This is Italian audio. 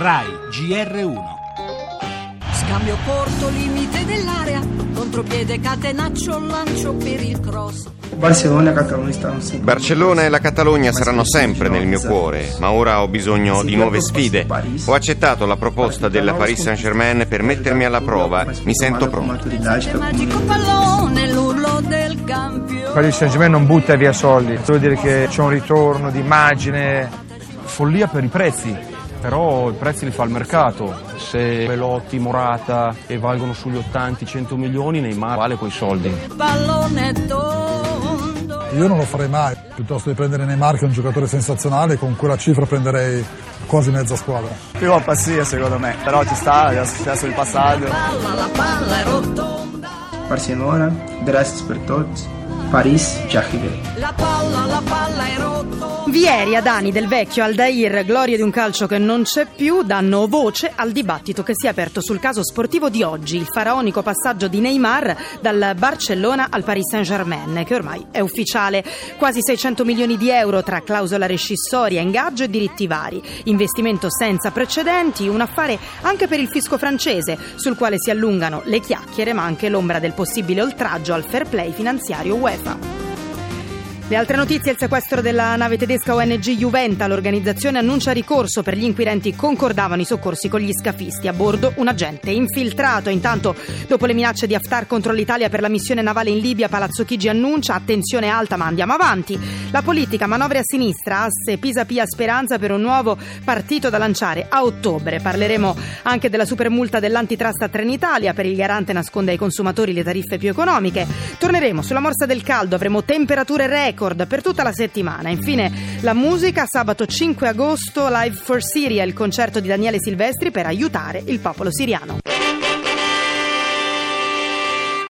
RAI GR1 Scambio corto, limite dell'area, contropiede, catenaccio, lancio per il cross. Barcellona e Catalogna stanno sempre. Barcellona e la Catalogna saranno sempre nel mio cuore, ma ora ho bisogno di nuove sfide. Ho accettato la proposta della Paris Saint-Germain per mettermi alla prova. Mi sento pronto. C'è magico pallone, l'urlo del campione. Paris Saint-Germain non butta via soldi, vuol dire che c'è un ritorno di immagine, follia per i prezzi, però i prezzi li fa il mercato. Se Velotti, Morata e valgono sugli 80-100 milioni, Neymar vale quei soldi. Pallone tondo. Io non lo farei mai, piuttosto di prendere Neymar che è un giocatore sensazionale, con quella cifra prenderei quasi mezza squadra. Più a pazzia secondo me, però ci sta, è successo il passaggio. Palla, la palla è rotonda. Barcellona, grazie per tutti. Paris, arrivé. La palla, la palla è rotonda. Vieri, Adani, Del Vecchio, Aldair, glorie di un calcio che non c'è più, danno voce al dibattito che si è aperto sul caso sportivo di oggi, il faraonico passaggio di Neymar dal Barcellona al Paris Saint-Germain, che ormai è ufficiale. Quasi 600 milioni di euro tra clausola rescissoria, ingaggio e diritti vari. Investimento senza precedenti, un affare anche per il fisco francese, sul quale si allungano le chiacchiere, ma anche l'ombra del possibile oltraggio al fair play finanziario UEFA. myself. Le altre notizie, il sequestro della nave tedesca ONG Juventa, l'organizzazione annuncia ricorso per gli inquirenti concordavano i soccorsi con gli scafisti. A bordo un agente infiltrato. Intanto, dopo le minacce di Haftar contro l'Italia per la missione navale in Libia, Palazzo Chigi annuncia attenzione alta ma andiamo avanti. La politica, manovre a sinistra, asse Pisa Pia Speranza per un nuovo partito da lanciare a ottobre. Parleremo anche della supermulta dell'antitrust a Trenitalia per il garante nasconde ai consumatori le tariffe più economiche. Torneremo sulla morsa del caldo, avremo temperature record per tutta la settimana. Infine la musica, sabato 5 agosto, Live for Syria, il concerto di Daniele Silvestri per aiutare il popolo siriano.